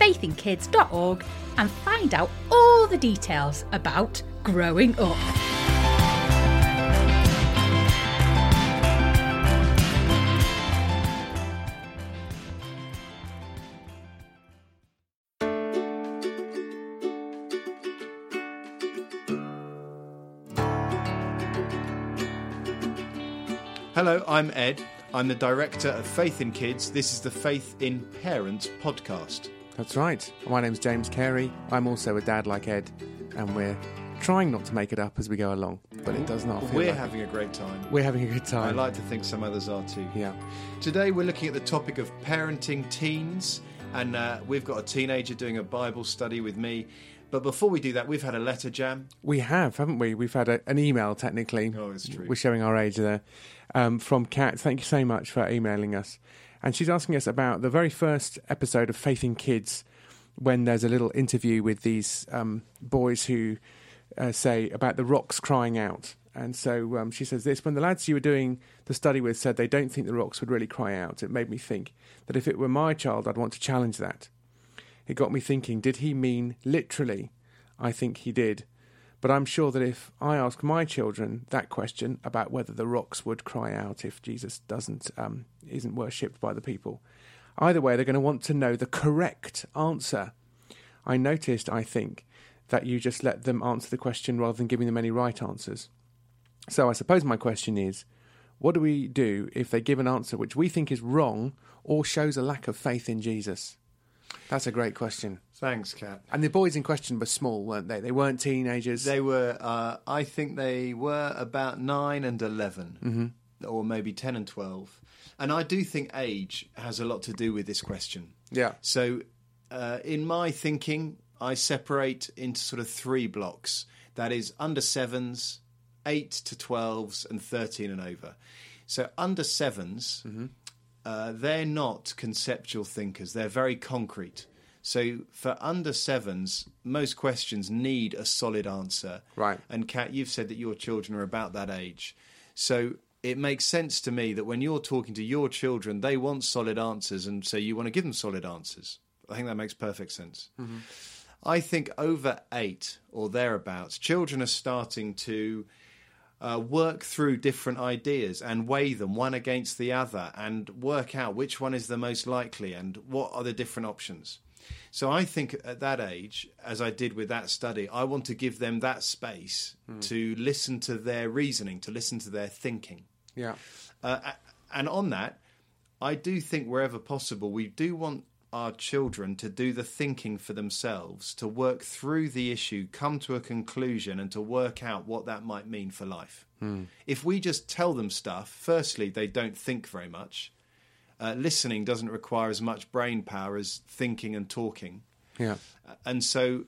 faithinkids.org and find out all the details about growing up. Hello, I'm Ed. I'm the director of Faith in Kids. This is the Faith in Parents podcast. That's right. My name's James Carey. I'm also a dad like Ed, and we're trying not to make it up as we go along, but it does not. Feel We're like having a great time. we're having a good time. I like to think some others are too. yeah, Today we're looking at the topic of parenting teens, and uh, we've got a teenager doing a Bible study with me. But before we do that, we've had a letter jam. we have, haven't we? We've had a, an email technically. Oh, it's true. We're showing our age there. Um, from Kat. Thank you so much for emailing us, and she's asking us about the very first episode of Faith in Kids, when there's a little interview with these um, boys who uh, say about the rocks crying out. And so um, she says this when the lads you were doing the study with said they don't think the rocks would really cry out, it made me think that if it were my child, I'd want to challenge that. It got me thinking, did he mean literally? I think he did. But I'm sure that if I ask my children that question about whether the rocks would cry out if Jesus doesn't um, isn't worshipped by the people, either way they're going to want to know the correct answer. I noticed, I think, that you just let them answer the question rather than giving them any right answers. So I suppose my question is, what do we do if they give an answer which we think is wrong or shows a lack of faith in Jesus? That's a great question. Thanks, Kat. And the boys in question were small, weren't they? They weren't teenagers. They were, uh, I think they were about nine and 11, or maybe 10 and 12. And I do think age has a lot to do with this question. yeah. So, uh, in my thinking, I separate into sort of three blocks. That is under sevens, eight to twelves, and thirteen and over. So under 7s uh, they're not conceptual thinkers. They're very concrete. So for under sevens, most questions need a solid answer. Right. And Kat, you've said that your children are about that age. So it makes sense to me that when you're talking to your children, they want solid answers, and so you want to give them solid answers. I think that makes perfect sense. I think over eight or thereabouts, children are starting to uh, work through different ideas and weigh them one against the other and work out which one is the most likely and what are the different options. So I think at that age, as I did with that study, I want to give them that space to listen to their reasoning, to listen to their thinking. Yeah. Uh, and on that, I do think wherever possible, we do want our children to do the thinking for themselves, to work through the issue, come to a conclusion, and to work out what that might mean for life. If we just tell them stuff, firstly, they don't think very much. Uh, listening doesn't require as much brain power as thinking and talking Yeah. and so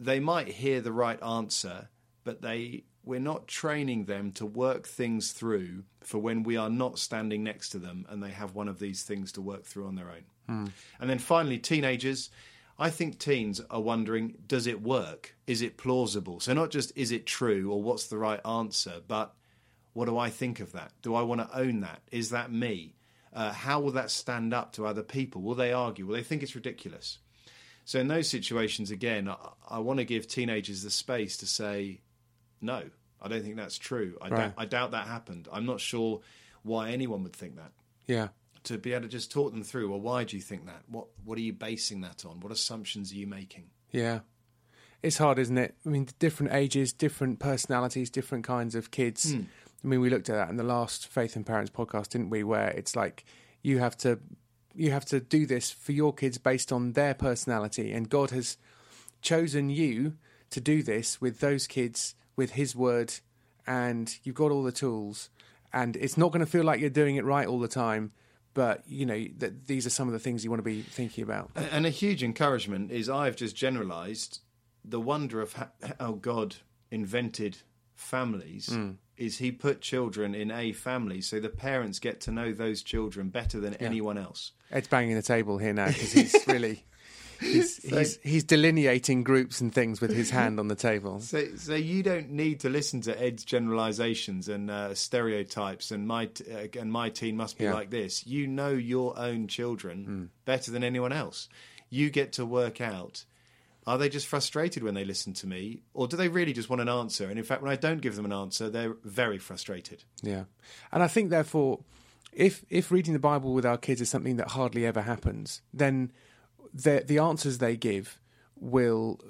they might hear the right answer, but they we're not training them to work things through for when we are not standing next to them and they have one of these things to work through on their own. And then finally, teenagers. I think teens are wondering, does it work? Is it plausible? So not just is it true or what's the right answer, but what do I think of that? Do I want to own that? Is that me? Uh, how will that stand up to other people? Will they argue? Will they think it's ridiculous? So in those situations, again, I, I want to give teenagers the space to say, no, I don't think that's true. I, Right. doubt, I doubt that happened. I'm not sure why anyone would think that. Yeah. To be able to just talk them through, well, why do you think that? What What are you basing that on? What assumptions are you making? Yeah. it's hard, isn't it? I mean, different ages, different personalities, different kinds of kids. Hmm. I mean, we looked at that in the last Faith in Parents podcast, didn't we? Where it's like you have to you have to do this for your kids based on their personality, and God has chosen you to do this with those kids with His word, and you've got all the tools, and it's not going to feel like you're doing it right all the time. But you know that these are some of the things you want to be thinking about. And a huge encouragement is I've just generalised the wonder of how God invented families. Hmm. Is He put children in a family so the parents get to know those children better than anyone else. Ed's banging the table here now because he's really he's, he's he's delineating groups and things with his hand on the table. So, so you don't need to listen to Ed's generalizations and uh, stereotypes, and my t- uh, and my teen must be Yeah. like this. You know your own children better than anyone else. You get to work out: are they just frustrated when they listen to me, or do they really just want an answer? And in fact, when I don't give them an answer, they're very frustrated. Yeah, and I think therefore, if if reading the Bible with our kids is something that hardly ever happens, then the the answers they give will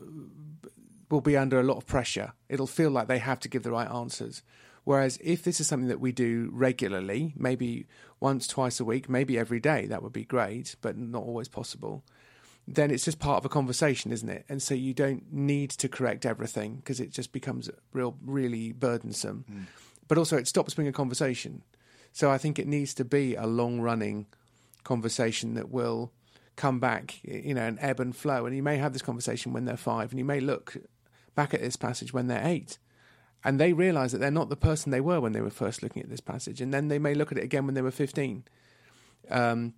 will be under a lot of pressure. It'll feel like they have to give the right answers. Whereas if this is something that we do regularly, maybe once, twice a week, maybe every day, that would be great, but not always possible. Then it's just part of a conversation, isn't it? And so you don't need to correct everything because it just becomes real, really burdensome. Hmm. But also, it stops being a conversation. So I think it needs to be a long running conversation that will come back, you know, and ebb and flow. And you may have this conversation when they're five, and you may look back at this passage when they're eight, and they realise that they're not the person they were when they were first looking at this passage, and then they may look at it again when they were fifteen. Um,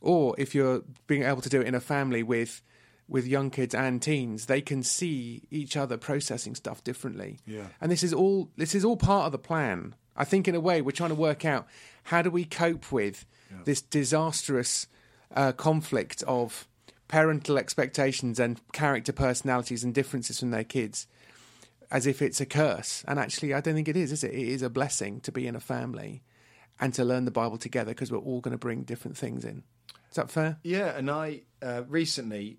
or if you're being able to do it in a family with with young kids and teens, they can see each other processing stuff differently. Yeah. And this is all this is all part of the plan. I think in a way we're trying to work out how do we cope with this disastrous uh, conflict of parental expectations and character personalities and differences from their kids as if it's a curse. And actually, I don't think it is, is it? It is a blessing to be in a family and to learn the Bible together because we're all going to bring different things in. Is that fair? Yeah, and I uh, recently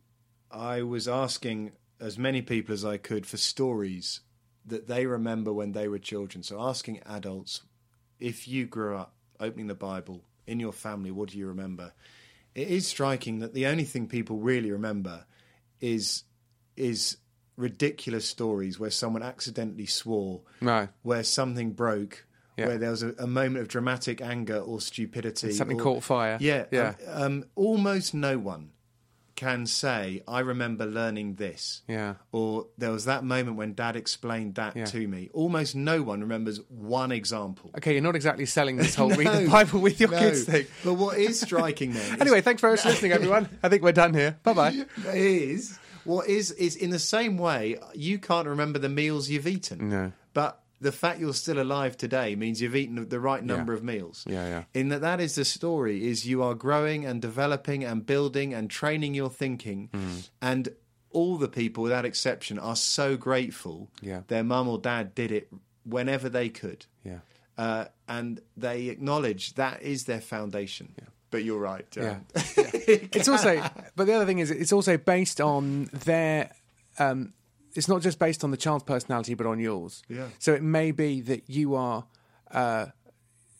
I was asking as many people as I could for stories that they remember when they were children. So asking adults, if you grew up opening the Bible in your family, what do you remember? It is striking that the only thing people really remember is is ridiculous stories where someone accidentally swore, Right. where something broke, Yeah. where there was a, a moment of dramatic anger or stupidity, Something or- caught fire. yeah, Yeah. Um, um, almost no one can say, "I remember learning this," Yeah. or "There was that moment when Dad explained that Yeah. to me." Almost no one remembers one example. Okay, you're not exactly selling this whole read the Bible with your No. kids thing. But what is striking then? Anyway, thanks very much for listening, everyone. I think we're done here. Bye bye. is what is is in the same way you can't remember the meals you've eaten. No. The fact you're still alive today means you've eaten the right number Yeah. of meals. Yeah, yeah. In that that is the story is you are growing and developing and building and training your thinking Mm. and all the people without exception are so grateful Yeah. their mum or dad did it whenever they could. Yeah. Uh, and they acknowledge that is their foundation. Yeah But you're right. Yeah. um, it's also, but the other thing is, it's also based on their. Um, it's not just based on the child's personality, but on yours. Yeah. So it may be that you are, uh,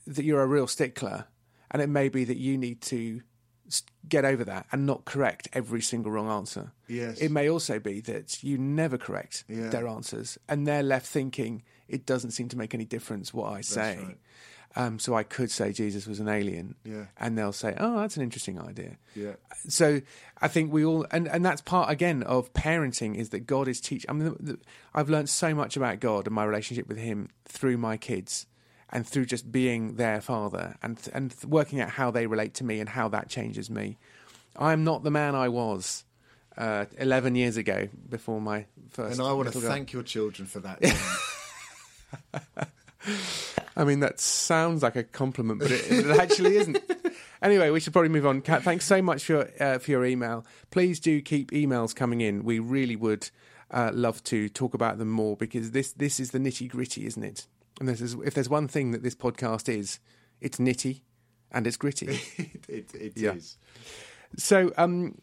that you're a real stickler, and it may be that you need to get over that and not correct every single wrong answer. Yes. It may also be that you never correct Yeah. their answers, and they're left thinking it doesn't seem to make any difference what I say. right. Um, so I could say Jesus was an alien, Yeah. and they'll say, "Oh, that's an interesting idea." Yeah. So I think we all, and, and that's part again of parenting is that God is teaching. I mean, the, the, I've learned so much about God and my relationship with Him through my kids, and through just being their father and and working out how they relate to me and how that changes me. I'm not the man I was uh, 11 years ago before my first. And I want to little girl. thank your children for that. I mean, that sounds like a compliment, but it, it actually isn't. Anyway, we should probably move on. Kat, thanks so much for your, uh, for your email. Please do keep emails coming in. We really would uh, love to talk about them more because this this is the nitty gritty, isn't it? And this is if there's one thing that this podcast is, it's nitty and it's gritty. it it, it Yeah. is. So, um,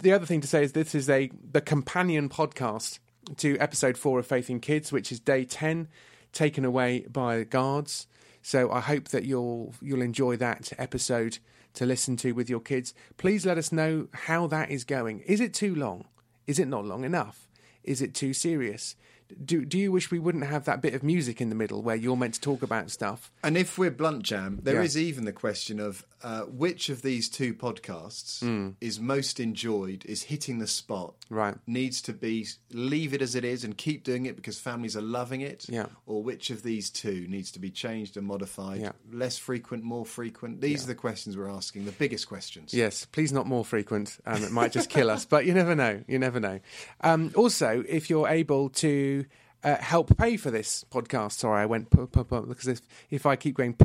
the other thing to say is this is a the companion podcast to episode four of Faith in Kids, which is day 10, taken away by guards. So I hope that you'll you'll enjoy that episode to listen to with your kids. Please let us know how that is going. Is it too long? Is it not long enough? Is it too serious? Do do you wish we wouldn't have that bit of music in the middle where you're meant to talk about stuff? And if we're blunt jam, there is Yeah. even the question of uh, which of these two podcasts Hmm. is most enjoyed, is hitting the spot, Right. Needs to be leave it as it is and keep doing it because families are loving it, Yeah. Or which of these two needs to be changed and modified, Yeah. less frequent, more frequent? These are the questions we're asking, the biggest questions. Yes, please not more frequent. Um, it might just kill us, but you never know. You never know. Um, also, if you're able to uh, help pay for this podcast, sorry, I went puh, puh, puh, because if if I keep going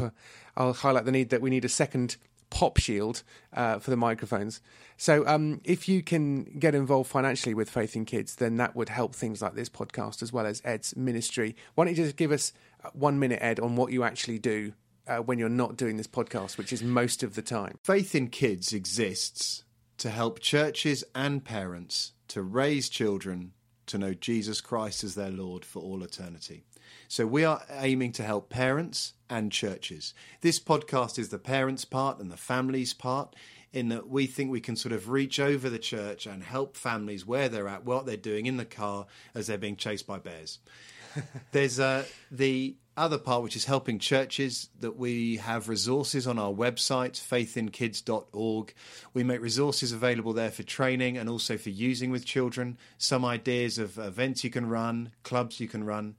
I'll highlight the need that we need a second pop shield uh, for the microphones. So, um, if you can get involved financially with Faith in Kids, then that would help things like this podcast as well as Ed's ministry. Why don't you just give us uh, one minute, Ed, on what you actually do? Uh, when you're not doing this podcast, which is most of the time. Faith in Kids exists to help churches and parents to raise children to know Jesus Christ as their Lord for all eternity. So we are aiming to help parents and churches. This podcast is the parents' part and the families' part, in that we think we can sort of reach over the church and help families where they're at, what they're doing in the car as they're being chased by bears. There's uh, the other part, which is helping churches, that we have resources on our website, faithinkids.org. We make resources available there for training and also for using with children, some ideas of events you can run, clubs you can run.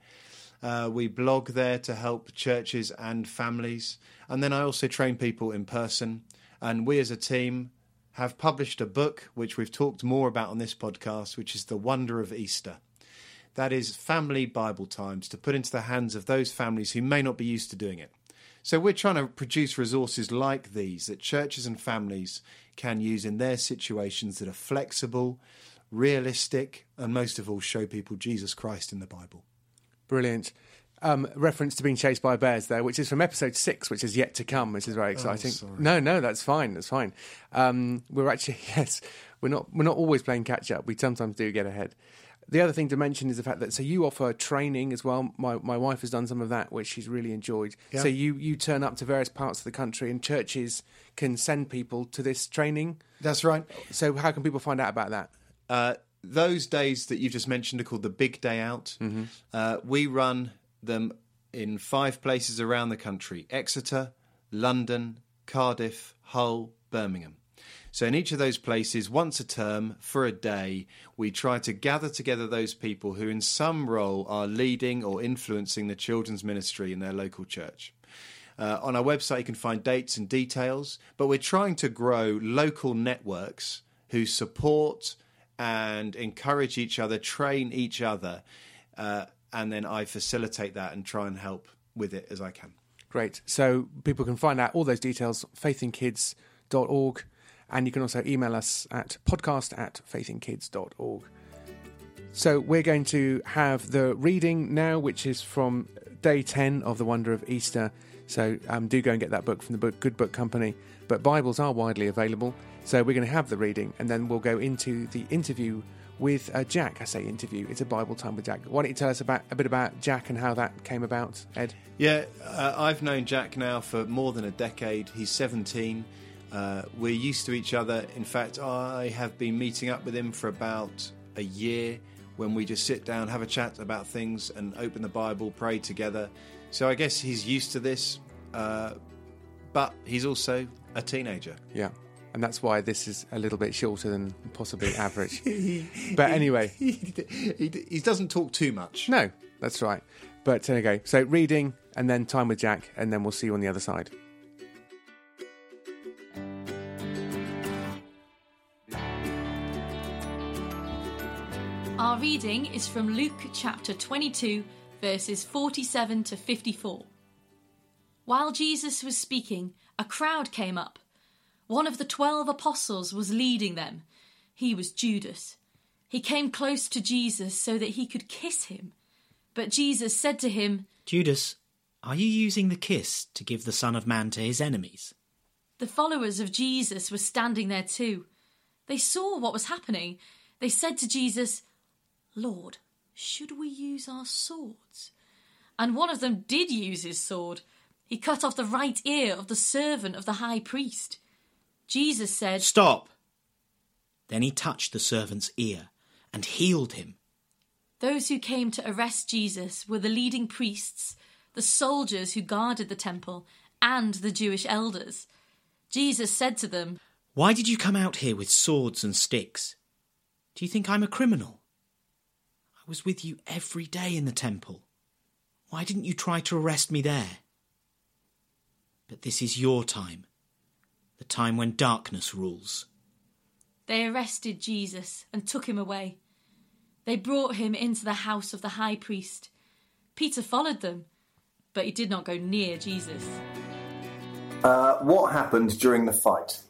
Uh, we blog there to help churches and families. And then I also train people in person. And we as a team have published a book, which we've talked more about on this podcast, which is The Wonder of Easter. That is family Bible times to put into the hands of those families who may not be used to doing it. So we're trying to produce resources like these that churches and families can use in their situations that are flexible, realistic, and most of all show people Jesus Christ in the Bible. Brilliant. Um, reference to being chased by bears there, which is from episode six, which is yet to come, which is very exciting. sorry. no, no, that's fine. That's fine. Um, we're actually yes, we're not we're not always playing catch up. We sometimes do get ahead. The other thing to mention is the fact that so you offer training as well. My my wife has done some of that, which she's really enjoyed. Yeah. So you you turn up to various parts of the country, and churches can send people to this training. That's right. So how can people find out about that? Uh, those days that you just mentioned are called the Big Day Out. Uh, we run them in five places around the country Exeter, London, Cardiff, Hull, Birmingham. So, in each of those places, once a term for a day, we try to gather together those people who, in some role, are leading or influencing the children's ministry in their local church. Uh, on our website, you can find dates and details, but we're trying to grow local networks who support and encourage each other, train each other, uh, and then I facilitate that and try and help with it as I can. Great. So people can find out all those details, faithinkids.org, and you can also email us at podcast at faithinkids.org. So we're going to have the reading now, which is from day 10 of The Wonder of Easter. So um, do go and get that book from the book, Good Book Company. But Bibles are widely available. So we're going to have the reading, and then we'll go into the interview with uh, Jack. I say interview, it's a Bible time with Jack. Why don't you tell us about a bit about Jack and how that came about, Ed? Yeah, uh, I've known Jack now for more than a decade. He's 17. Uh, we're used to each other. In fact, I have been meeting up with him for about a year when we just sit down, have a chat about things, and open the Bible, pray together. So I guess he's used to this, uh, but he's also a teenager. Yeah. And that's why this is a little bit shorter than possibly average. but anyway, he, he, he doesn't talk too much. no, that's right. But there you go. So reading and then time with Jack, and then we'll see you on the other side. Our reading is from Luke chapter 22, verses 47 to 54. While Jesus was speaking, a crowd came up. One of the twelve apostles was leading them. He was Judas. He came close to Jesus so that he could kiss him. But Jesus said to him, Judas, are you using the kiss to give the Son of Man to his enemies? The followers of Jesus were standing there too. They saw what was happening. They said to Jesus, Lord, Should we use our swords? And one of them did use his sword. He cut off the right ear of the servant of the high priest. Jesus said, Stop! Then he touched the servant's ear and healed him. Those who came to arrest Jesus were the leading priests, the soldiers who guarded the temple, and the Jewish elders. Jesus said to them, Why did you come out here with swords and sticks? Do you think I'm a criminal? I was with you every day in the temple. Why didn't you try to arrest me there? But this is your time, the time when darkness rules. They arrested Jesus and took him away. They brought him into the house of the high priest. Peter followed them, but he did not go near Jesus. Uh, what happened during the fight?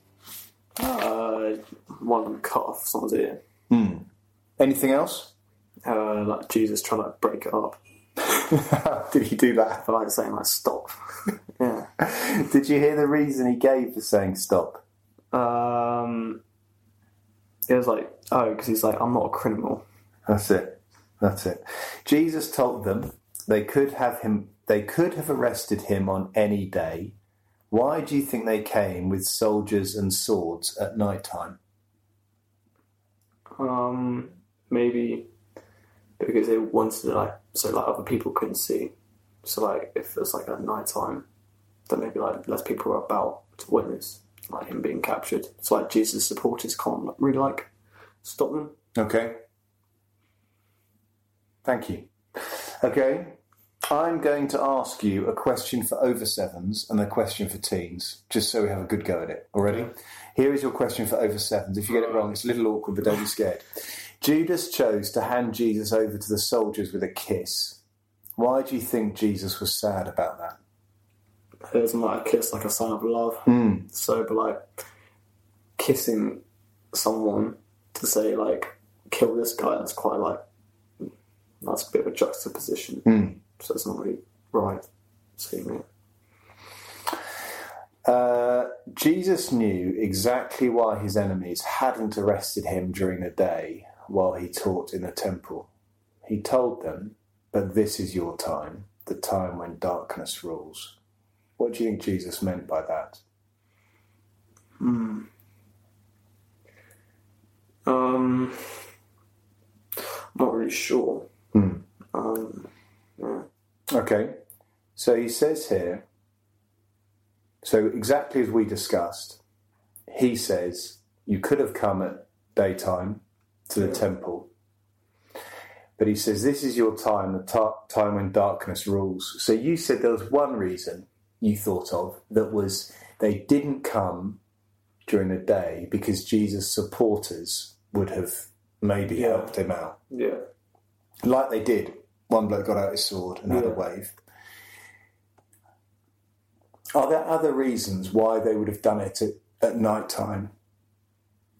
Uh, one of them cut off someone's ear. Anything else? Uh, like Jesus trying to break it up. Did he do that? I like saying like stop. yeah. Did you hear the reason he gave for saying stop? Um, it was like oh, because he's like I'm not a criminal. That's it. That's it. Jesus told them they could have him. They could have arrested him on any day. Why do you think they came with soldiers and swords at night time? Um, maybe because they wanted to like so like other people couldn't see. So like if it's like at night time, then maybe like less people are about to witness like him being captured. So like Jesus' supporters can't really like stop them. Okay. Thank you. Okay. I'm going to ask you a question for over sevens and a question for teens, just so we have a good go at it. Already? Here is your question for over sevens. If you get it wrong, it's a little awkward, but don't be scared. Judas chose to hand Jesus over to the soldiers with a kiss. Why do you think Jesus was sad about that? It doesn't like a kiss like a sign of love. So, but like kissing someone to say like kill this guy, that's quite like that's a bit of a juxtaposition. So it's not really right. Seeing it. Uh, Jesus knew exactly why his enemies hadn't arrested him during the day while he taught in the temple. He told them, But this is your time, the time when darkness rules. What do you think Jesus meant by that? Hmm. Um, not really sure. Um, yeah. Okay, so he says here, so exactly as we discussed, he says, You could have come at daytime to the temple. But he says, This is your time, the time when darkness rules. So you said there was one reason you thought of that was they didn't come during the day because Jesus' supporters would have maybe Yeah. helped him out. Yeah. Like they did. One bloke got out his sword and had a wave. Are there other reasons why they would have done it at, at night time?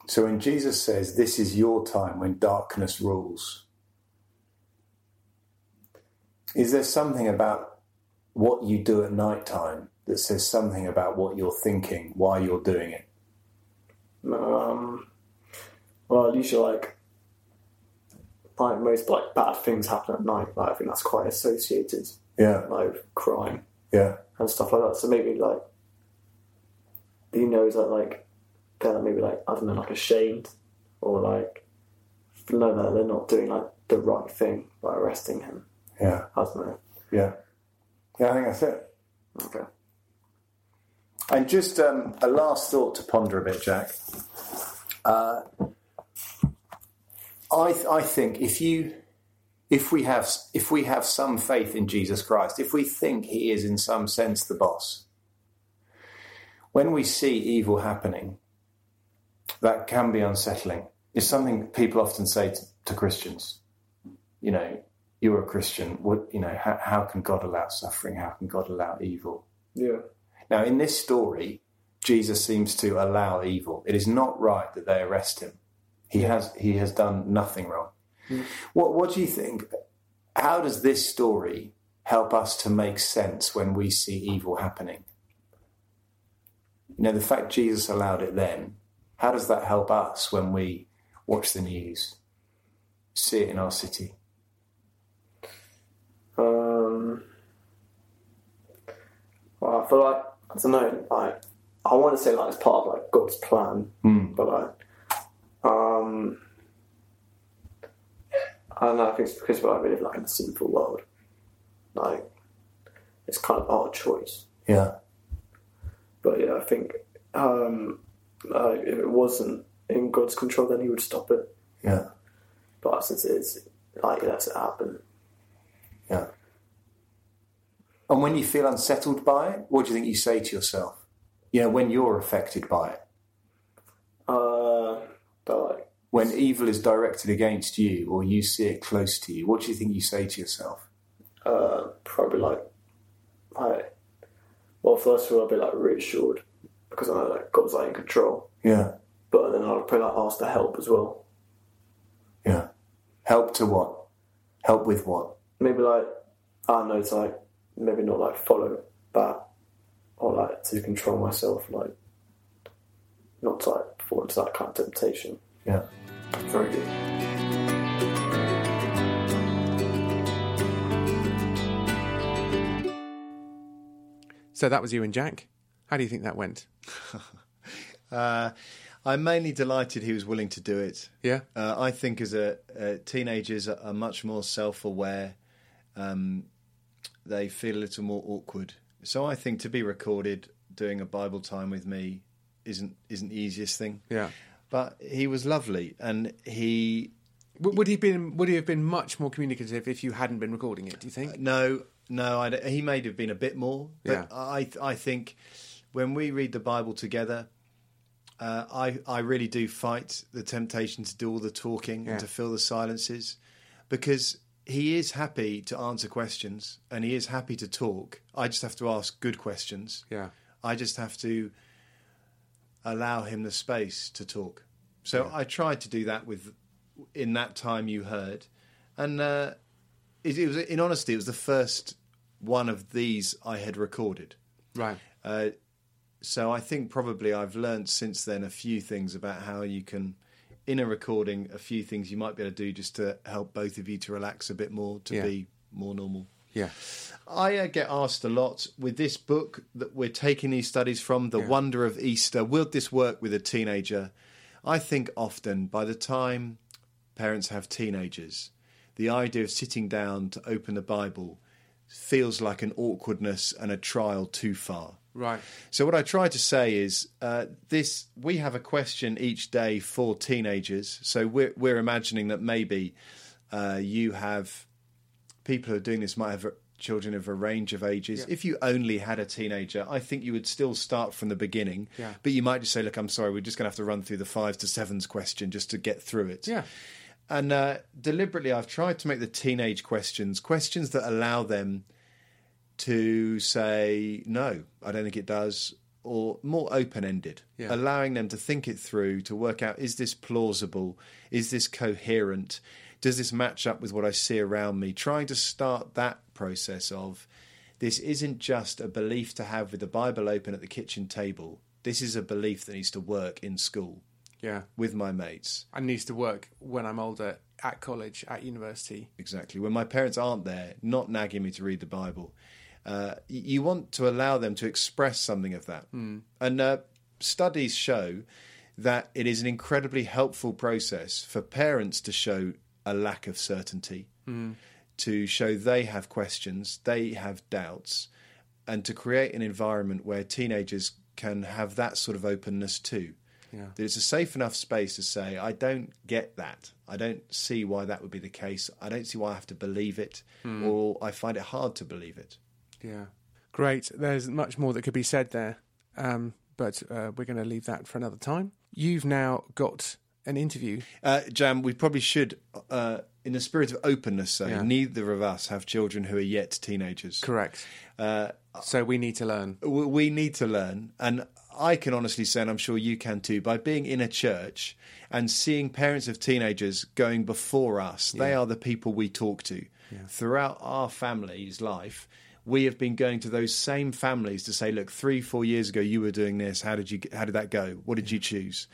So when Jesus says, This is your time when darkness rules, is there something about what you do at night time that says something about what you're thinking, why you're doing it? Um, well, at least you're like, like most like bad things happen at night. Like I think that's quite associated, Yeah, like with crime yeah, and stuff like that. So maybe like he knows that like they're maybe like I don't know, like ashamed or like know that they're not doing like the right thing by arresting him. yeah, I don't know. yeah. Yeah, I think that's it. Okay. And just um, a last thought to ponder a bit, Jack. Uh, I th- I think if you if we have if we have some faith in Jesus Christ, if we think He is in some sense the boss, when we see evil happening, that can be unsettling. It's something people often say to, to Christians. You know, you're a Christian. What you know? How, how can God allow suffering? How can God allow evil? Yeah. Now, in this story, Jesus seems to allow evil. It is not right that they arrest him. He has he has done nothing wrong. Hmm. What what do you think? How does this story help us to make sense when we see evil happening? You know, the fact Jesus allowed it then, how does that help us when we watch the news, see it in our city? Um, well, I feel like I don't know. Like I want to say like it's part of like God's plan, mm. but like um, I don't know. I think it's because like, we live like in a sinful world. Like it's kind of our choice. Yeah. But yeah, I think um, uh, if it wasn't in God's control, then He would stop it. Yeah. But since it is, like He lets it happen. Yeah. And when you feel unsettled by it, what do you think you say to yourself? You know, when you're affected by it, Uh, like when evil is directed against you or you see it close to you, what do you think you say to yourself? uh, probably like, like, well, first of all, I'll be like reassured because I know that God's like in control. Yeah. But then I'll probably like ask for help as well. Yeah. Help to what? Help with what? Maybe like I don't know, it's like maybe not like follow back or like to control myself, like not to like fall into that kind of temptation. Yeah. Very good. So that was you and Jack. How do you think that went? Uh, I'm mainly delighted he was willing to do it. Yeah. Uh, I think as a, uh, teenagers are, much more self-aware. Um, they feel a little more awkward. So I think to be recorded doing a Bible time with me isn't isn't the easiest thing. Yeah. But he was lovely, and he Would he been? Would he have been much more communicative if you hadn't been recording it? Do you think? no no I don't- he may have been a bit more, but Yeah. I I think when we read the Bible together. Uh, I I really do fight the temptation to do all the talking Yeah. and to fill the silences, because he is happy to answer questions and he is happy to talk. I just have to ask good questions. Yeah. I just have to allow him the space to talk. So I tried to do that with in that time you heard, and uh, it, it was in honesty it was the first one of these I had recorded. Right. Uh, so I think probably I've learned since then a few things about how you can, in a recording, a few things you might be able to do just to help both of you to relax a bit more, to Yeah. be more normal. Yeah. I uh, get asked a lot with this book that we're taking these studies from, The Wonder of Easter. Will this work with a teenager? I think often by the time parents have teenagers, the idea of sitting down to open the Bible feels like an awkwardness and a trial too far. Right. So what I try to say is uh, this: we have a question each day for teenagers. So we're we're imagining that maybe uh, you have people who are doing this might have children of a range of ages. Yeah. If you only had a teenager, I think you would still start from the beginning. Yeah. But you might just say, "Look, I'm sorry, we're just going to have to run through the fives to sevens question just to get through it." Yeah. And uh, deliberately, I've tried to make the teenage questions questions that allow them to say, no, I don't think it does, or more open ended, Yeah. allowing them to think it through, to work out is this plausible? Is this coherent? Does this match up with what I see around me? Trying to start that process of this isn't just a belief to have with the Bible open at the kitchen table. This is a belief that needs to work in school Yeah. with my mates. And needs to work when I'm older at college, at university. Exactly. When my parents aren't there, not nagging me to read the Bible, uh, you want to allow them to express something of that. And uh, studies show that it is an incredibly helpful process for parents to show a lack of certainty, to show they have questions, they have doubts, and to create an environment where teenagers can have that sort of openness too. Yeah. That it's a safe enough space to say, I don't get that. I don't see why that would be the case. I don't see why I have to believe it, or I find it hard to believe it. Yeah. Great. There's much more that could be said there, um, but uh, we're going to leave that for another time. You've now got an interview. Uh, Jam, we probably should, uh, in the spirit of openness, say Yeah. neither of us have children who are yet teenagers. Correct. Uh, So we need to learn. we need to learn, and I can honestly say, and I'm sure you can too, by being in a church and seeing parents of teenagers going before us, they are the people we talk to. Throughout our family's life, we have been going to those same families to say, look, three, four years ago, you were doing this. How did you? How did that go? What did you choose?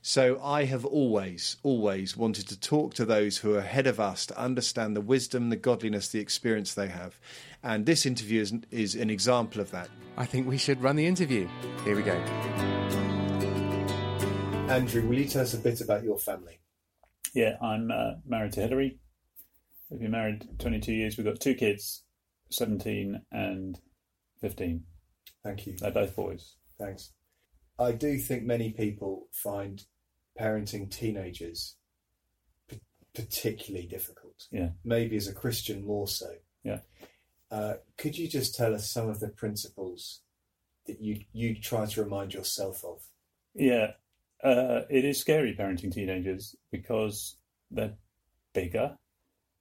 So I have always, always wanted to talk to those who are ahead of us to understand the wisdom, the godliness, the experience they have. And this interview is, is an example of that. I think we should run the interview. Here we go. Andrew, will you tell us a bit about your family? Yeah, I'm uh, married to Hilary. We've been married 22 years. We've got two kids, 17 and 15. Thank you. They're both boys. Thanks. I do think many people find parenting teenagers p- particularly difficult. Yeah. Maybe as a Christian more so. Yeah. Uh, could you just tell us some of the principles that you you try to remind yourself of? Yeah, uh, it is scary parenting teenagers because they're bigger,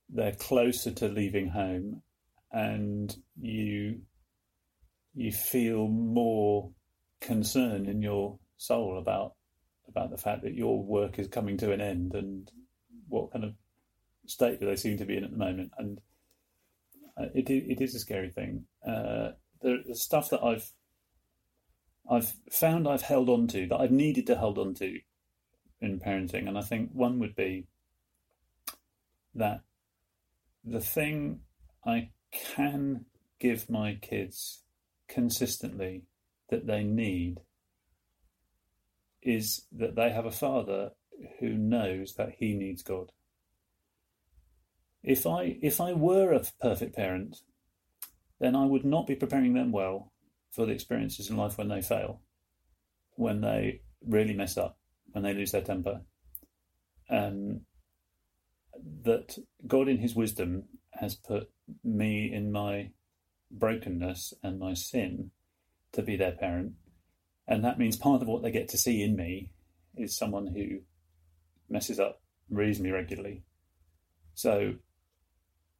they're closer to leaving home, and you you feel more concern in your soul about about the fact that your work is coming to an end and what kind of state do they seem to be in at the moment. And uh, it it is a scary thing. Uh, the, stuff that I've I've found I've held on to that I've needed to hold on to in parenting and I think one would be that the thing I can give my kids consistently that they need is that they have a father who knows that he needs God. If I if I were a perfect parent, then I would not be preparing them well for the experiences in life when they fail, when they really mess up, when they lose their temper. Um, that God, in His wisdom, has put me in my brokenness and my sin to be their parent. And that means part of what they get to see in me is someone who messes up reasonably regularly. So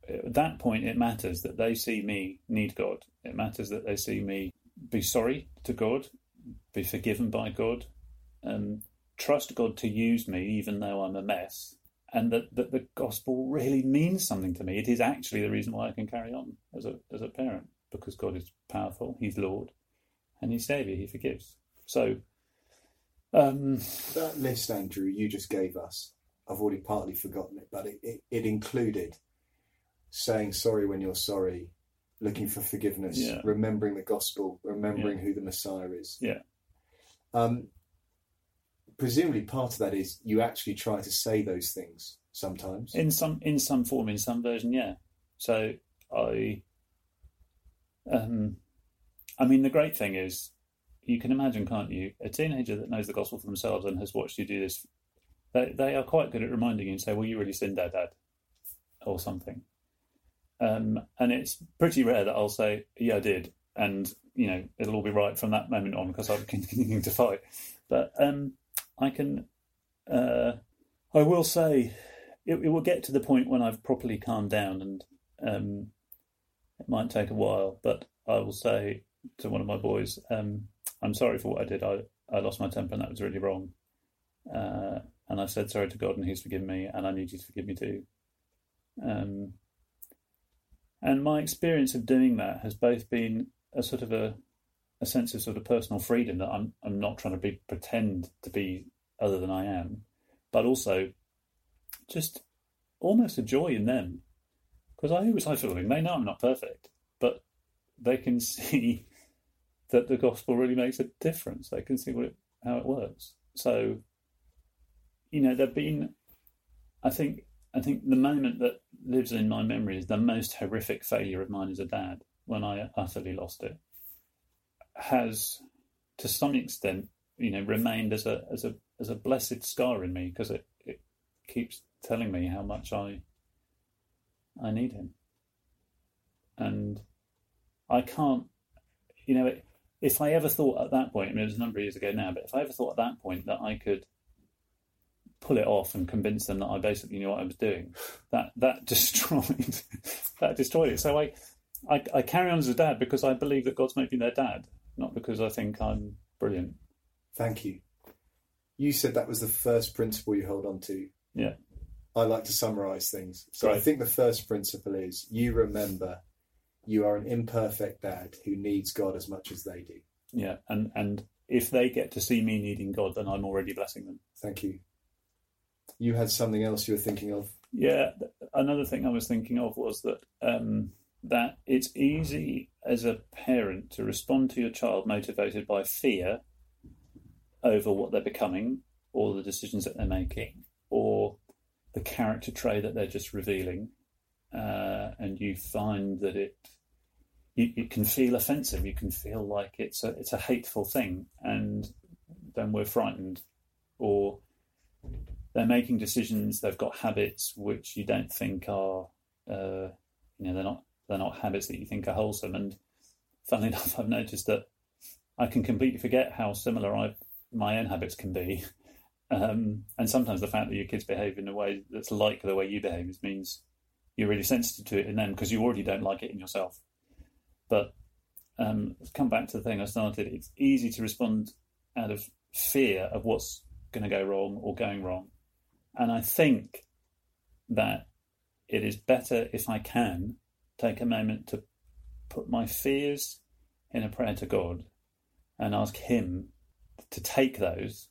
at that point, it matters that they see me need God. It matters that they see me be sorry to God, be forgiven by God, and trust God to use me even though I'm a mess, and that, that the gospel really means something to me. It is actually the reason why I can carry on as a as a parent because God is powerful. He's Lord, and He's Savior. He forgives. So, um, That list, Andrew, you just gave us, I've already partly forgotten it, but it, it, it included saying sorry when you're sorry, looking for forgiveness, Yeah. remembering the gospel, remembering who the Messiah is. yeah, Um, presumably, part of that is you actually try to say those things sometimes. in some in some form, in some version, yeah. So I, um, I mean, the great thing is, you can imagine, can't you, a teenager that knows the gospel for themselves and has watched you do this. They they are quite good at reminding you and say, "Well, you really sinned there, Dad," or something. Um, and it's pretty rare that I'll say, "Yeah, I did," and you know it'll all be right from that moment on because I'm continuing to fight. But um, I can, uh, I will say, it, it will get to the point when I've properly calmed down, and um, it might take a while. But I will say to one of my boys, um, "I'm sorry for what I did. I I lost my temper, and that was really wrong." Uh, and I've said sorry to God, and He's forgiven me, and I need you to forgive me too. Um, and my experience of doing that has both been a sort of a, a sense of sort of personal freedom that I'm I'm not trying to be pretend to be other than I am, but also just almost a joy in them because I always have feeling they know I'm not perfect, but they can see that the gospel really makes a difference. They can see what it, how it works. So, you know, there've been, I think, I think the moment that lives in my memory is the most horrific failure of mine as a dad when I utterly lost it. Has, to some extent, you know, remained as a as a as a blessed scar in me because it, it keeps telling me how much I I need him, and I can't, you know, if I ever thought at that point, I mean, it was a number of years ago now, but if I ever thought at that point that I could pull it off and convince them that I basically knew what I was doing, that that destroyed that destroyed it. So I, I I carry on as a dad because I believe that God's made me their dad, not because I think I'm brilliant. Thank you. You said that was the first principle you hold on to. Yeah. I like to summarize things. So I think the first principle is you remember you are an imperfect dad who needs God as much as they do. Yeah, and and if they get to see me needing God, then I'm already blessing them. Thank you. You had something else you were thinking of? Yeah, another thing I was thinking of was that um, that it's easy as a parent to respond to your child motivated by fear over what they're becoming or the decisions that they're making or the character trait that they're just revealing, uh, and you find that it you, can feel offensive. You can feel like it's a it's a hateful thing, and then we're frightened, or they're making decisions. They've got habits which you don't think are, uh, you know, they're not they're not habits that you think are wholesome. And funnily enough, I've noticed that I can completely forget how similar I my own habits can be. Um, and sometimes the fact that your kids behave in a way that's like the way you behave means you're really sensitive to it in them because you already don't like it in yourself. But um, come back to the thing I started. It's easy to respond out of fear of what's going to go wrong or going wrong, and I think that it is better if I can take a moment to put my fears in a prayer to God and ask Him to take those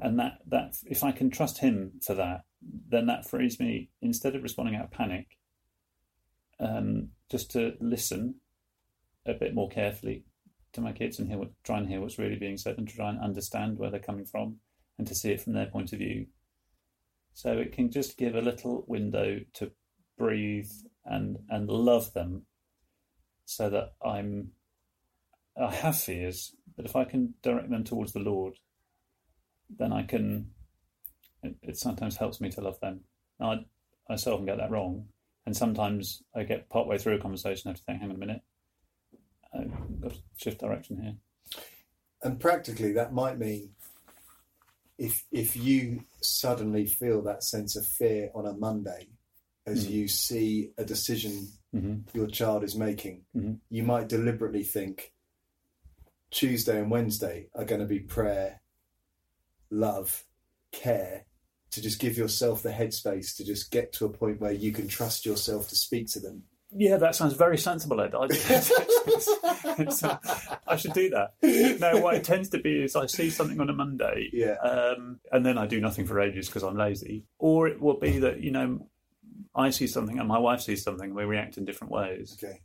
and that that if I can trust him for that, then that frees me instead of responding out of panic, um, just to listen a bit more carefully to my kids and hear what, try and hear what's really being said and try and understand where they're coming from and to see it from their point of view. So it can just give a little window to breathe and and love them, so that I'm I have fears, but if I can direct them towards the Lord then I can. It, it sometimes helps me to love them. I, I so often get that wrong, and sometimes I get part way through a conversation, I have to think, hang on a minute, I've got to shift direction here. And practically, that might mean if if you suddenly feel that sense of fear on a Monday, as Mm. you see a decision hmm your child is making, Mhm. you might deliberately think Tuesday and Wednesday are going to be prayer, love, care, to just give yourself the headspace to just get to a point where you can trust yourself to speak to them. Yeah, that sounds very sensible, Ed. I, I should do that. No, what it tends to be is I see something on a Monday, Yeah. um, and then I do nothing for ages because I'm lazy. Or it will be that you know I see something and my wife sees something, and we react in different ways. Okay.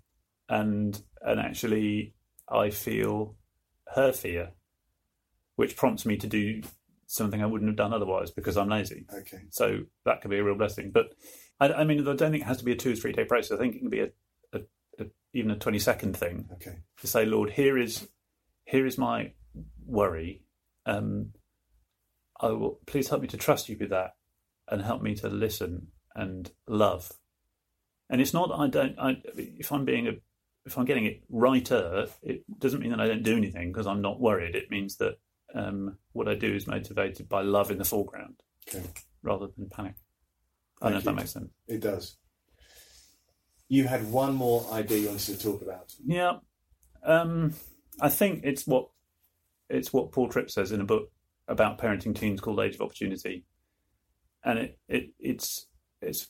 and and actually I feel her fear, which prompts me to do something I wouldn't have done otherwise because I'm lazy. Okay. So that could be a real blessing. But I, I mean, I don't think it has to be a two or three day process. I think it can be a, a, a even a twenty second thing Okay. to say, Lord, here is here is my worry. Um, I will please help me to trust you with that, and help me to listen and love. And it's not I don't. I, if I'm being a, if I'm getting it righter, it doesn't mean that I don't do anything because I'm not worried. It means that um, what I do is motivated by love in the foreground Okay. rather than panic. I don't know if that makes sense. It does. You had one more idea you wanted to talk about. Yeah, um, I think it's what it's what Paul Tripp says in a book about parenting teens called Age of Opportunity, and it, it it's it's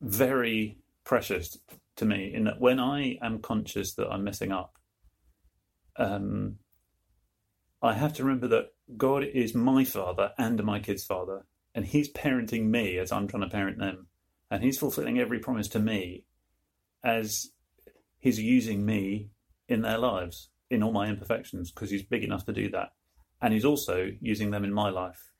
very precious to me in that when I am conscious that I'm messing up, um, I have to remember that God is my father and my kid's father, and He's parenting me as I'm trying to parent them, and He's fulfilling every promise to me as He's using me in their lives, in all my imperfections, because He's big enough to do that. And He's also using them in my life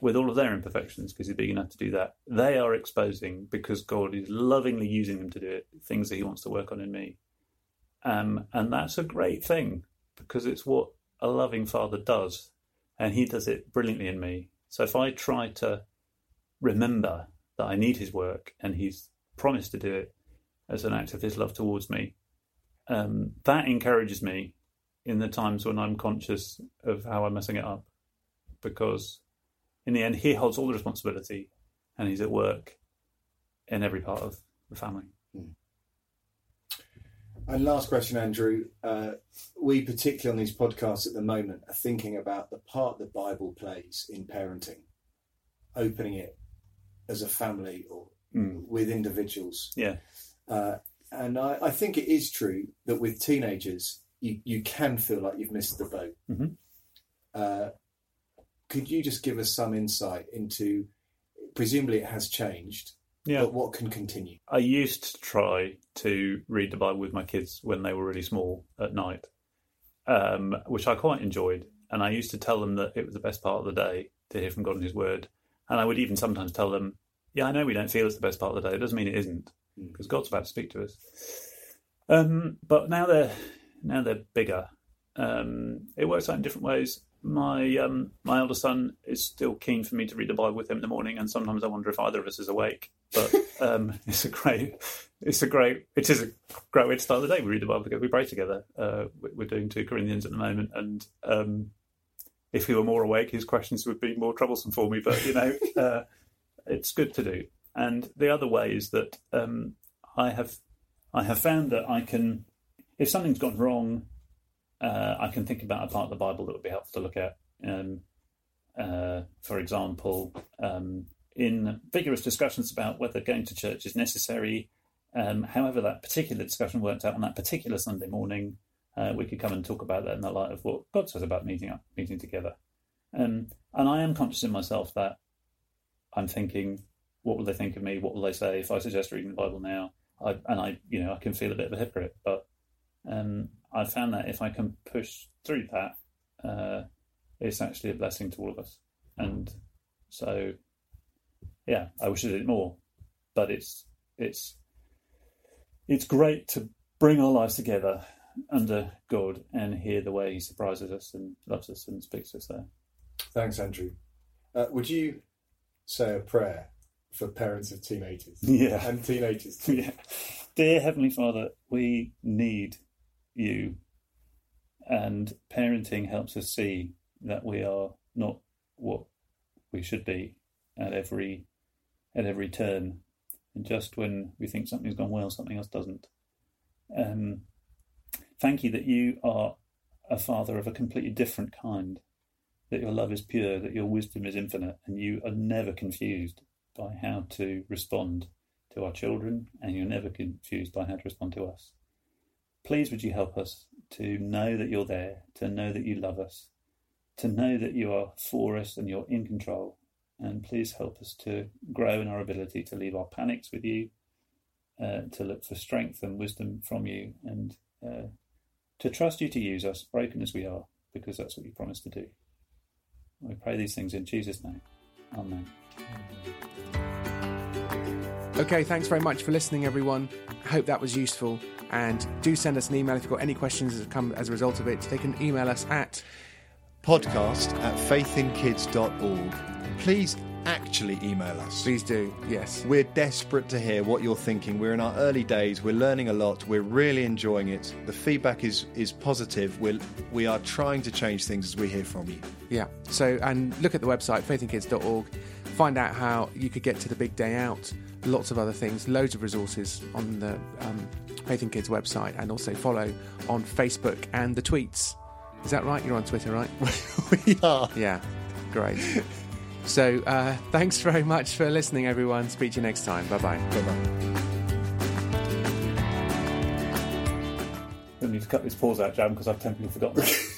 with all of their imperfections, because He's big enough to do that. They are exposing, because God is lovingly using them to do it, things that He wants to work on in me. Um, and that's a great thing, because it's what a loving father does. And He does it brilliantly in me. So if I try to remember that I need His work and He's promised to do it as an act of His love towards me, um, that encourages me in the times when I'm conscious of how I'm messing it up, because in the end, He holds all the responsibility, and He's at work in every part of the family. And last question, Andrew. Uh, we, particularly on these podcasts at the moment, are thinking about the part the Bible plays in parenting, opening it as a family or Mm. with individuals. Yeah, Uh, and I, I think it is true that with teenagers, you, you can feel like you've missed the boat. Mhm. Uh, could you just give us some insight into? Presumably, it has changed, Yeah. but what can continue? I used to try to read the Bible with my kids when they were really small at night, um, which I quite enjoyed. And I used to tell them that it was the best part of the day to hear from God and His Word. And I would even sometimes tell them, "Yeah, I know we don't feel it's the best part of the day. It doesn't mean it isn't, because God's about to speak to us." Um, but now they're now they're bigger. Um, it works out in different ways. My um, my elder son is still keen for me to read the Bible with him in the morning, and sometimes I wonder if either of us is awake. But um, it's a great, it's a great, it is a great way to start the day. We read the Bible together, we pray together. Uh, we- we're doing two Corinthians at the moment, and um, if he were more awake, his questions would be more troublesome for me. But you know, uh, it's good to do. And the other way is that um, I have, I have found that I can, if something's gone wrong, uh, I can think about a part of the Bible that would be helpful to look at. Um, uh, for example, um, in vigorous discussions about whether going to church is necessary, um, however that particular discussion worked out on that particular Sunday morning, uh, we could come and talk about that in the light of what God says about meeting up, meeting together. Um, and I am conscious in myself that I'm thinking, what will they think of me? What will they say if I suggest reading the Bible now? I, and I, you know, I can feel a bit of a hypocrite, but um, I found that if I can push through that, uh, it's actually a blessing to all of us. And so, yeah, I wish I did it more, but it's it's it's great to bring our lives together under God and hear the way He surprises us and loves us and speaks to us there. Thanks, Andrew. Uh, would you say a prayer for parents of teenagers Yeah. and teenagers? Too? yeah. Dear Heavenly Father, we need you. And parenting helps us see that we are not what we should be at every at every turn. And just when we think something's gone well, something else doesn't. Um, thank you that you are a father of a completely different kind, that your love is pure, that your wisdom is infinite, and you are never confused by how to respond to our children, and you're never confused by how to respond to us. Please, would you help us to know that you're there, to know that you love us, to know that you are for us and you're in control. And please help us to grow in our ability to leave our panics with you, uh, to look for strength and wisdom from you, and uh, to trust you to use us, broken as we are, because that's what you promised to do. We pray these things in Jesus' name. Amen. Okay, thanks very much for listening, everyone. I hope that was useful. And do send us an email if you've got any questions that come as a result of it. They can email us at Podcast at faithinkids.org. Please actually email us. please do, yes. We're desperate to hear what you're thinking. We're in our early days. We're learning a lot. We're really enjoying it. The feedback is is positive. We're we are trying to change things as we hear from you. Yeah. So, and look at the website, faithinkids.org. Find out how you could get to the big day out. Lots of other things, loads of resources on the um, Faith in Kids website, and also follow on Facebook and the tweets. Is that right? You're on Twitter, right? we are. yeah. Great. So, uh, thanks very much for listening, everyone. Speak to you next time. Bye bye. Bye-bye. We need to cut this pause out, Jam, because I've temporarily forgotten.